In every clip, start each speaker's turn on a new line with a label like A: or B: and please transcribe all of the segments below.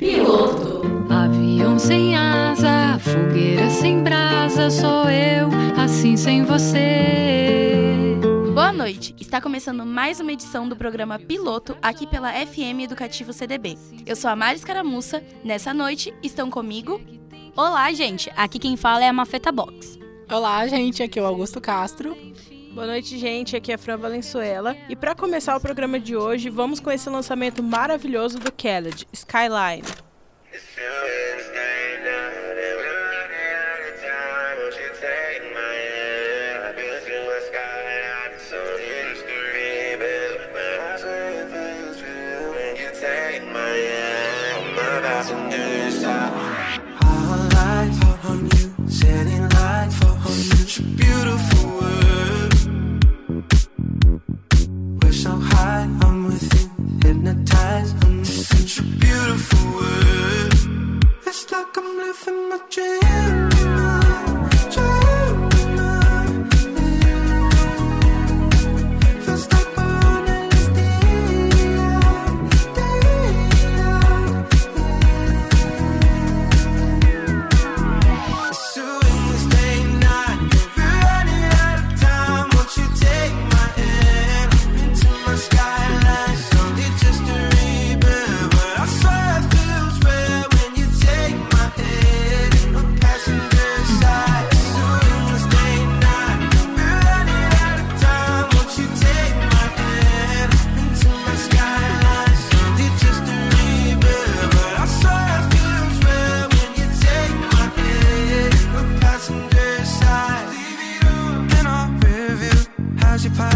A: Piloto.
B: Avião sem asa, fogueira sem brasa, sou eu, assim sem você.
A: Boa noite! Está começando mais uma edição do programa Piloto aqui pela FM Educativo CDB. Eu sou a Mari Caramuça. Nessa noite estão comigo.
C: Olá, gente! Aqui quem fala é a Mafeta Box.
D: Olá, gente! Aqui é o Augusto Castro.
E: Boa noite, gente. Aqui é a Fran Valenzuela. E para começar o programa de hoje, vamos com esse lançamento maravilhoso do Khaled, Skyline.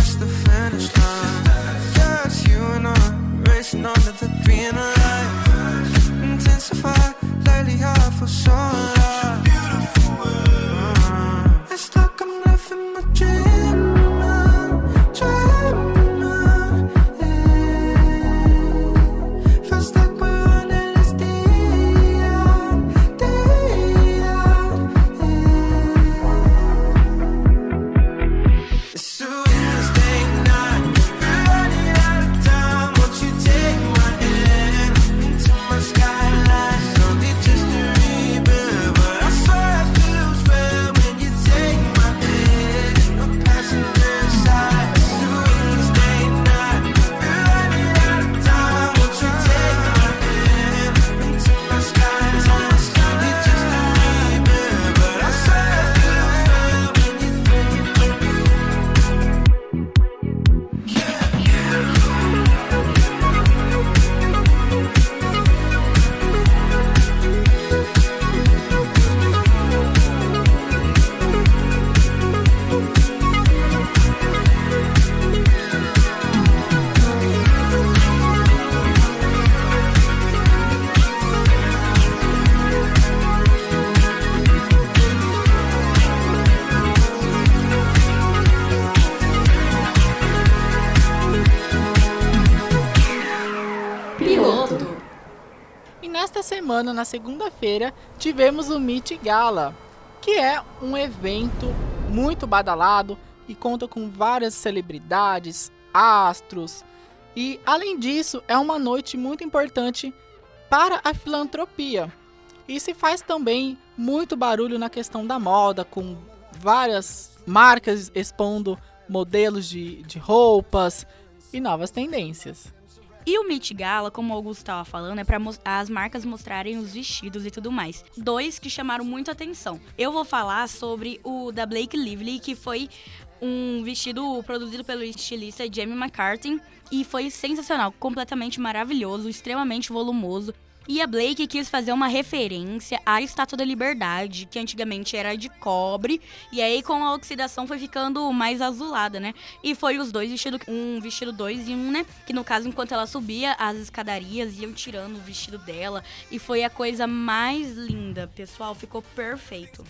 F: past finish line. Yeah, you and I racing under the green light. Intensify, lately I feel so alive.
D: Semana, na segunda-feira, tivemos o Meet Gala, que é um evento muito badalado e conta com várias celebridades, astros. E além disso, é uma noite muito importante para a filantropia. E se faz também muito barulho na questão da moda, com várias marcas expondo modelos de, de roupas e novas tendências.
C: E o Meet Gala, como o Augusto estava falando, é para as marcas mostrarem os vestidos e tudo mais. Dois que chamaram muito atenção. Eu vou falar sobre o da Blake Lively, que foi um vestido produzido pelo estilista Jamie McCarthy e foi sensacional, completamente maravilhoso, extremamente volumoso. E a Blake quis fazer uma referência à Estátua da Liberdade, que antigamente era de cobre, e aí com a oxidação foi ficando mais azulada, né? E foi os dois vestidos, um vestido dois e um, né? Que no caso, enquanto ela subia as escadarias, iam tirando o vestido dela, e foi a coisa mais linda, pessoal, ficou perfeito.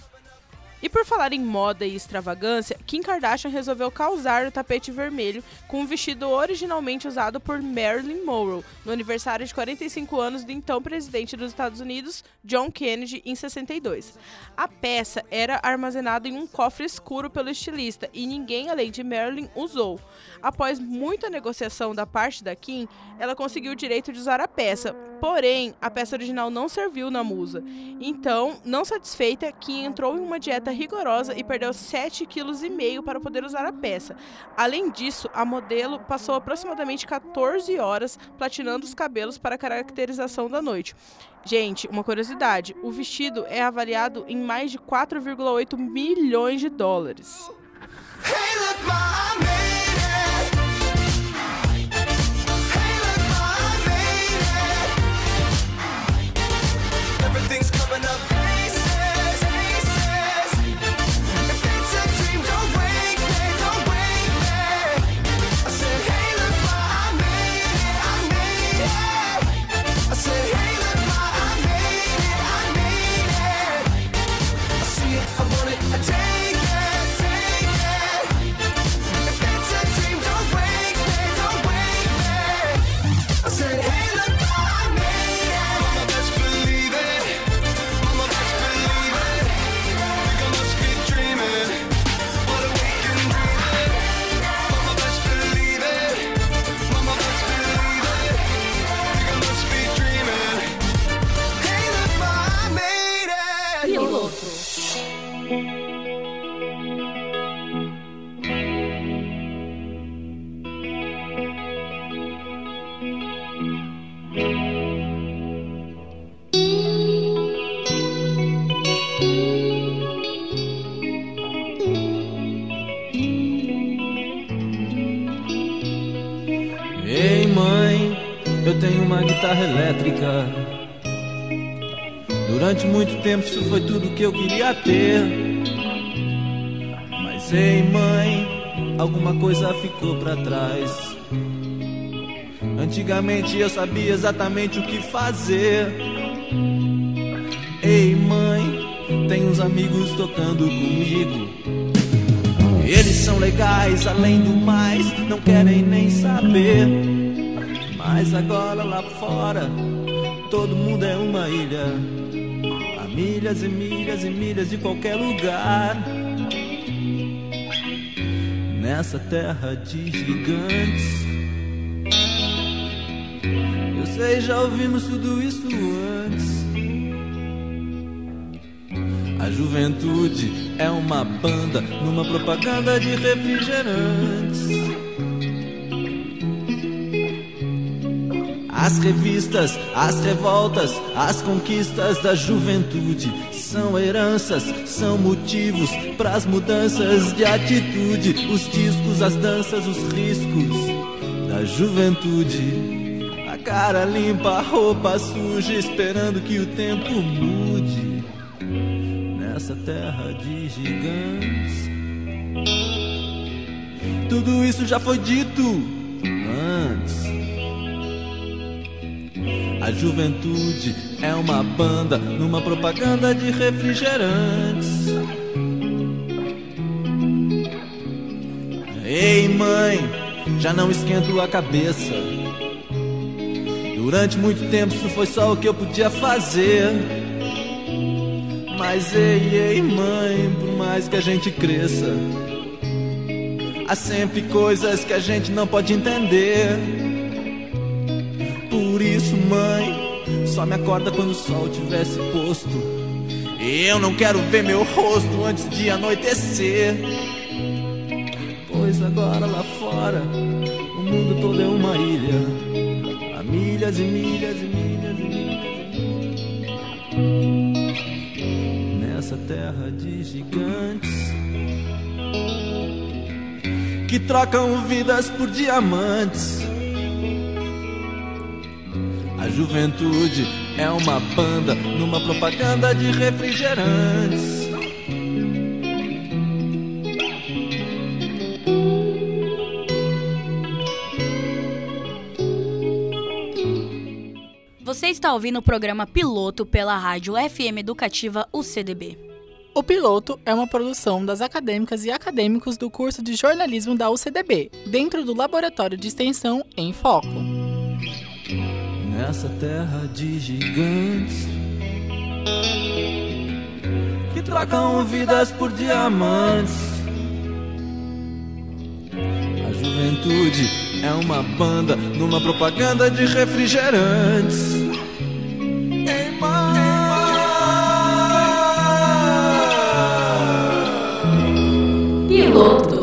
E: E por falar em moda e extravagância, Kim Kardashian resolveu causar o tapete vermelho com um vestido originalmente usado por Marilyn Monroe no aniversário de 45 anos do então presidente dos Estados Unidos, John Kennedy, em 62. A peça era armazenada em um cofre escuro pelo estilista e ninguém além de Marilyn usou. Após muita negociação da parte da Kim, ela conseguiu o direito de usar a peça, Porém, a peça original não serviu na musa. Então, não satisfeita, Kim entrou em uma dieta rigorosa e perdeu 7,5 kg para poder usar a peça. Além disso, a modelo passou aproximadamente 14 horas platinando os cabelos para a caracterização da noite. Gente, uma curiosidade: o vestido é avaliado em mais de 4,8 milhões de dólares.
F: Hey, look,
G: eu tenho uma guitarra elétrica. Durante muito tempo isso foi tudo que eu queria ter. Mas ei mãe, alguma coisa ficou pra trás. Antigamente eu sabia exatamente o que fazer. Ei mãe, tem uns amigos tocando comigo. Eles são legais, além do mais, não querem nem saber. Mas agora lá fora, todo mundo é uma ilha. A milhas e milhas e milhas de qualquer lugar. Nessa terra de gigantes. Eu sei, já ouvimos tudo isso antes. A juventude é uma banda numa propaganda de refrigerantes. As revistas, as revoltas, as conquistas da juventude são heranças, são motivos para as mudanças de atitude. Os discos, as danças, os riscos da juventude. A cara limpa, a roupa suja, esperando que o tempo mude nessa terra de gigantes. Tudo isso já foi dito A juventude é uma banda numa propaganda de refrigerantes. Ei, mãe, já não esquento a cabeça. Durante muito tempo isso foi só o que eu podia fazer. Mas ei, ei, mãe, por mais que a gente cresça, há sempre coisas que a gente não pode entender. Por isso, mãe, só me acorda quando o sol tivesse posto. Eu não quero ver meu rosto antes de anoitecer. Pois agora lá fora, o mundo todo é uma ilha. Há milhas e milhas e milhas e milhas. Nessa terra de gigantes que trocam vidas por diamantes. Juventude é uma banda numa propaganda de refrigerantes.
C: Você está ouvindo o programa Piloto pela rádio FM Educativa UCDB.
D: O Piloto é uma produção das acadêmicas e acadêmicos do curso de jornalismo da UCDB, dentro do Laboratório de Extensão em Foco
G: essa terra de gigantes que trocam vidas por diamantes. A juventude é uma banda numa propaganda de refrigerantes.
E: Piloto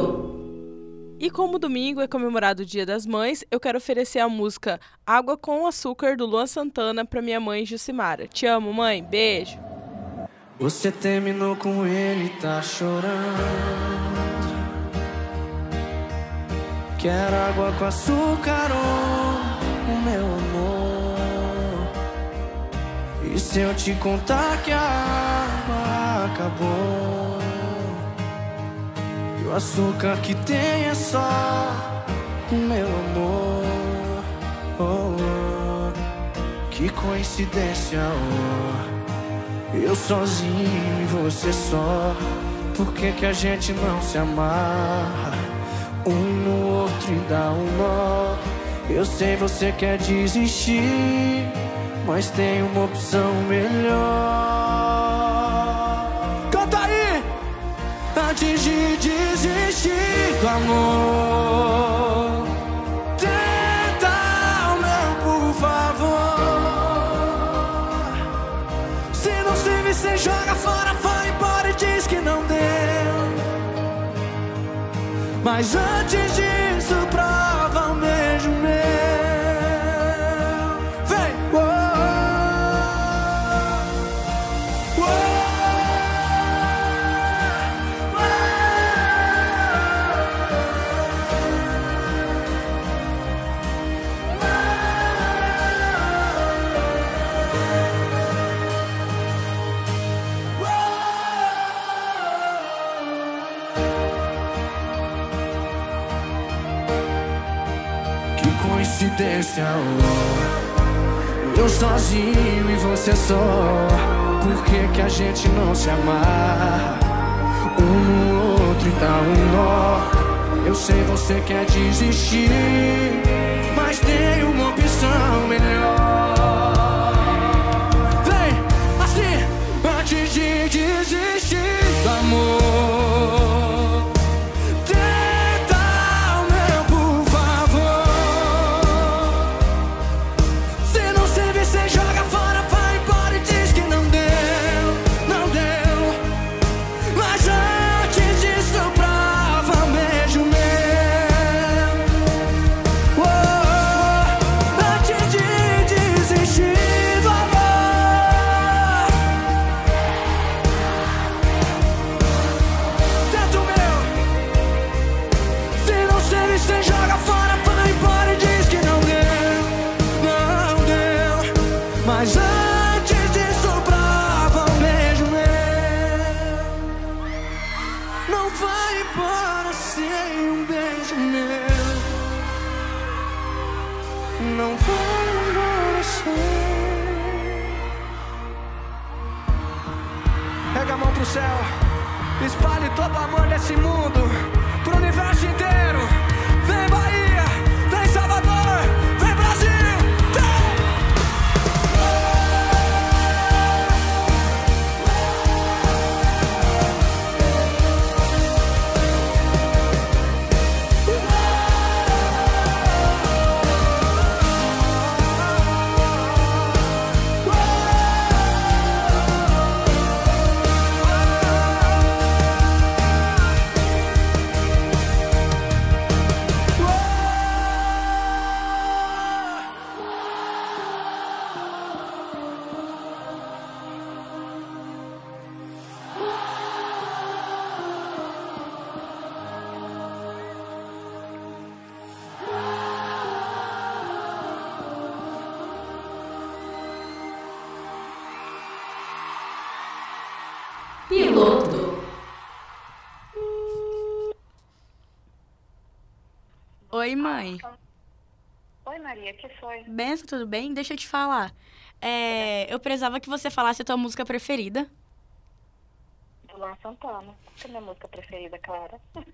E: domingo é comemorado o Dia das Mães, eu quero oferecer a música Água com Açúcar do Luan Santana pra minha mãe Jucimara. Te amo, mãe. Beijo.
H: Você terminou com ele, tá chorando. Quero água com açúcar, oh, meu amor. E se eu te contar que a água acabou? O açúcar que tem é só o meu amor. Oh, oh. Que coincidência, oh. Eu sozinho e você só. Por que, que a gente não se amarra? Um no outro e dá um nó. Eu sei você quer desistir, mas tem uma opção melhor. Amor, tenta o meu, por favor. Se não serve, você joga fora, vai embora e diz que não deu. Mas antes oh. Eu sozinho e você só. Por que, que a gente não se amarra? Um no outro e dá um nó. Eu sei você quer desistir, mas tem uma opção melhor. Todo amor desse mundo pro universo inteiro. Vem Bahia,
C: Oi, mãe.
I: Oi, Maria, que foi?
C: Benção, tudo bem? Deixa eu te falar. É, eu precisava que você falasse a tua música preferida.
I: Do Luan Santana. Que é minha música preferida, Clara.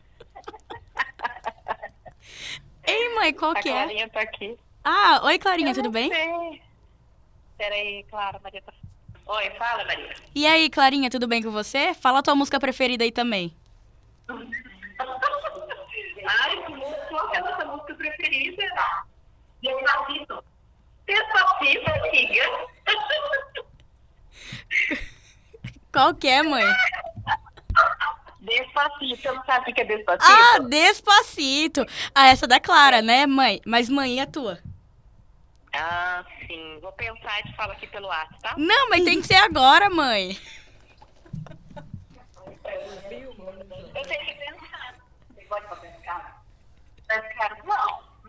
C: Ei, mãe, qual
I: A
C: que é?
I: Clarinha tá aqui.
C: Ah, oi, Clarinha,
I: Eu
C: tudo bem?
I: sei. Peraí, Clara, Maria tá... Oi, fala, Maria.
C: E aí, Clarinha, tudo bem com você? Fala a tua música preferida aí também.
I: Ai, que música, qual que é a sua música preferida? Despacito. Despacito, amiga.
C: Qual que é, mãe?
I: Despacito. Você não sabe o que é Despacito?
C: Ah, Despacito. Ah, essa da Clara, né, mãe? Mas mãe é tua.
I: Ah, sim. Vou pensar e te falo aqui pelo WhatsApp, tá?
C: Não, mas tem que ser agora, mãe.
I: Eu tenho que pensar. Você gosta de Roberto Carlos?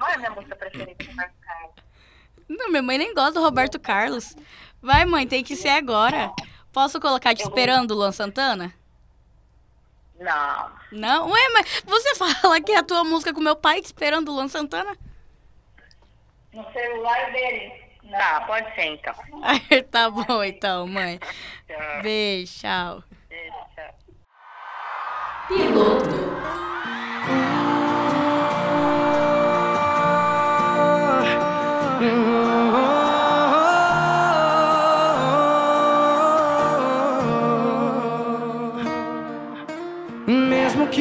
I: Não. Não é minha música preferida, Roberto Carlos.
C: Não, minha mãe nem gosta do Roberto Carlos. Vai, mãe, tem que ser agora. Posso colocar te
I: Eu vou-
C: esperando, Luan Santana?
I: Não.
C: Não? Ué, mas você fala que é a tua música com meu pai te esperando, Luan Santana?
I: No celular dele. Tá, pode ser então.
C: Ai, tá bom então, mãe.
I: Tchau.
C: Beijo, tchau.
I: Beijo, tchau.
H: Mesmo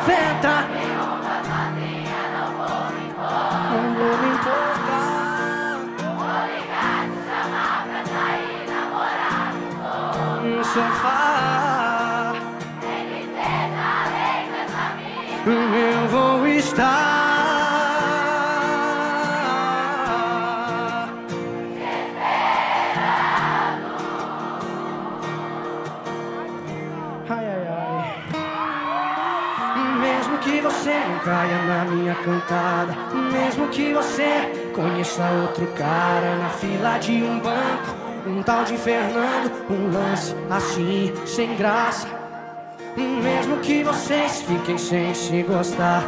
H: 90 caia na minha cantada. Mesmo que você conheça outro cara Na fila de um banco Um tal de Fernando Um lance assim, sem graça. Mesmo que vocês fiquem sem se gostar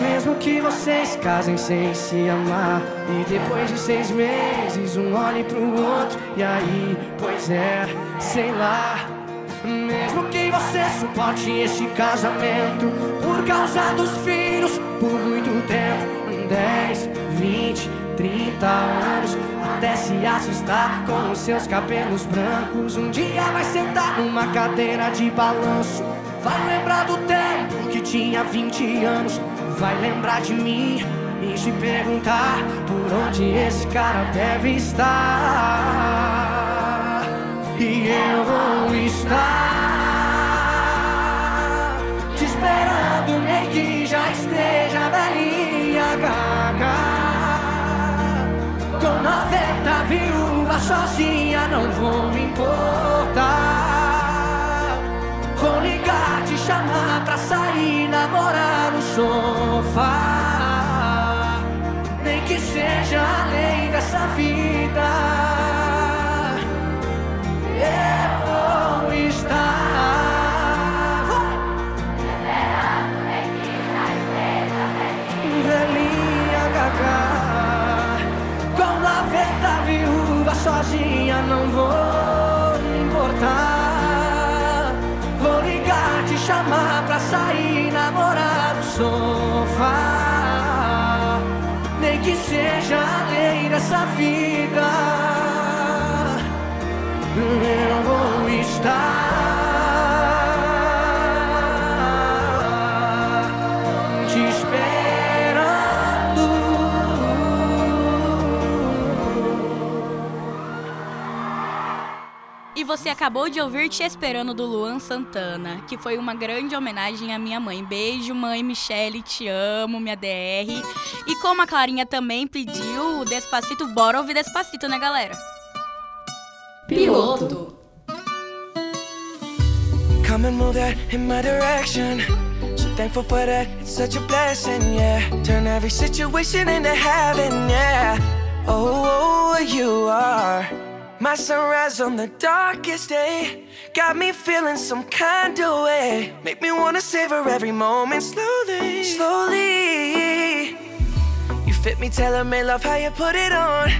H: Mesmo que vocês casem sem se amar E depois de seis meses um olhe pro outro E aí, pois é, sei lá Mesmo que você suporte esse casamento. Por causa dos filhos, por muito tempo 10, 20, 30 anos Até se assustar com os seus cabelos brancos. Um dia vai sentar numa cadeira de balanço. Vai lembrar do tempo que tinha 20 anos. Vai lembrar de mim e se perguntar Por onde esse cara deve estar E eu vou estar Te esperando nem que já esteja velhinha gaga. Com 90 viúvas sozinha não vou me importar. Vou ligar, te chamar pra sair, namorar no sofá. Nem que seja além dessa vida
C: você acabou de ouvir Te Esperando do Luan Santana, que foi uma grande homenagem à minha mãe. Beijo, mãe Michele, te amo, minha DR. E como a Clarinha também pediu o Despacito, bora ouvir Despacito, né, galera?
A: Piloto.
J: Come and move that in my direction. So thankful for that, it's such a blessing, yeah. Turn every situation into heaven, yeah. Oh, you are my sunrise on the darkest day. Got me feeling some kind of way. Make me wanna savor every moment slowly, slowly. You fit me, tailor made love how you put it on.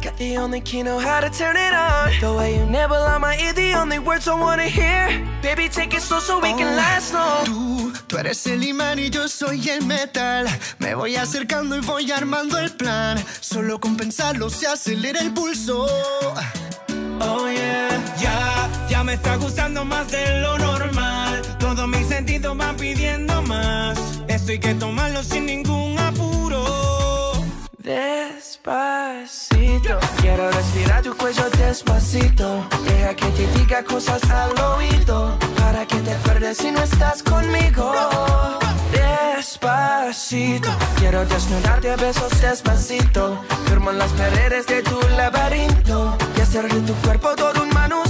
J: Got the only key, know how to turn it on. The way you nibble on my ear, the only words I wanna hear. Baby, take it slow so we can oh. last long.
F: Tú, tú eres el imán y yo soy el metal. Me voy acercando y voy armando el plan. Solo con pensarlo se acelera el pulso.
J: Oh yeah,
K: Ya, ya me está gustando más de lo normal. Todos mis sentidos van pidiendo más. Esto hay que tomarlo sin ningún apuro.
J: despacito. Quiero respirar tu cuello despacito. Deja que te diga cosas al oído. Te acuerdes si no estás conmigo. Despacito. Quiero desnudarte a besos despacito. Firmo en las paredes de tu laberinto. Y hacer de tu cuerpo todo un manuscrito.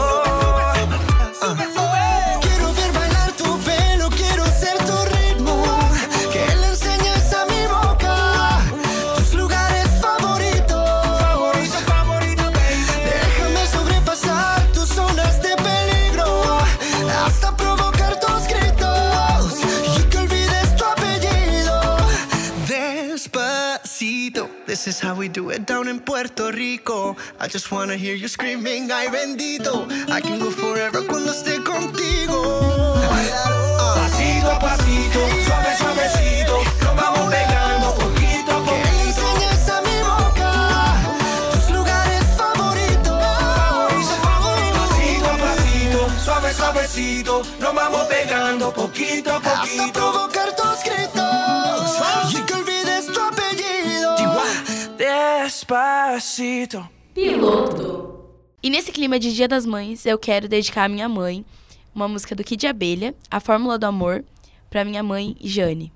F: How we do it down in Puerto Rico. I just wanna hear you screaming, ay bendito. I can go forever cuando esté contigo.
K: Pasito a pasito, suave, suavecito. Nos vamos pegando poquito a poquito.
F: enseñes a mi boca tus lugares favoritos.
K: Pasito a pasito, suave, suavecito. Nos vamos pegando poquito a
F: Hasta
K: poquito.
F: provocar
J: Despacito.
A: Piloto. E nesse clima de Dia das Mães, eu quero dedicar à minha mãe uma música do Kid Abelha, A Fórmula do Amor, pra minha mãe, Jane.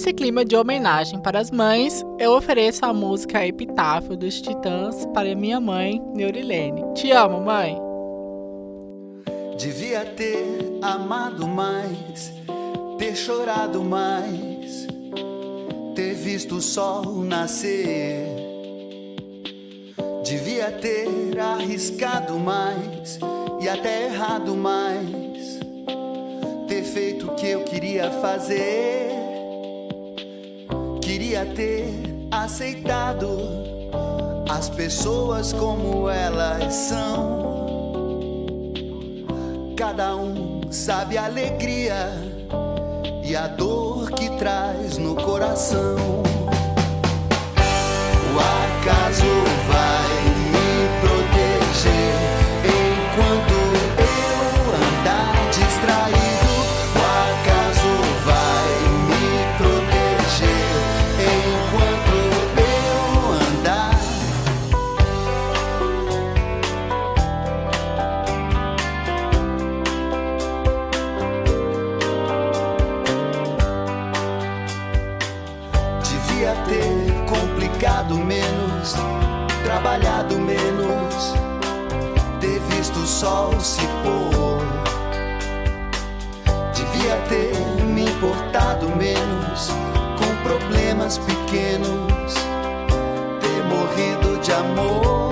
D: Continuando esse clima de homenagem para as mães, eu ofereço a música Epitáfio dos Titãs para minha mãe, Neurilene. Te amo, mãe!
L: Devia ter amado mais, ter chorado mais, ter visto o sol nascer. Devia ter arriscado mais e até errado mais, ter feito o que eu queria fazer. Queria ter aceitado as pessoas como elas são. Cada um sabe a alegria e a dor que traz no coração. O acaso vai trabalhado menos, ter visto o sol se pôr. Devia ter me importado menos com problemas pequenos, ter morrido de amor.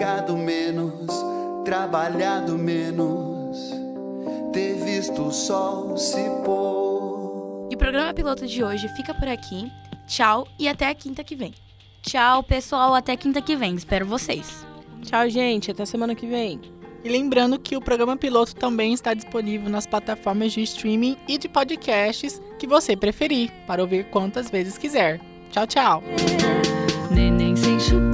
L: Complicado menos, trabalhado menos, ter visto o sol se pôr.
A: E o programa piloto de hoje fica por aqui. Tchau e até a quinta que vem.
C: Tchau, pessoal. Até quinta que vem. Espero vocês.
E: Tchau, gente. Até semana que vem.
D: E lembrando que o programa piloto também está disponível nas plataformas de streaming e de podcasts que você preferir, para ouvir quantas vezes quiser. Tchau, tchau!
B: Neném sem chuva.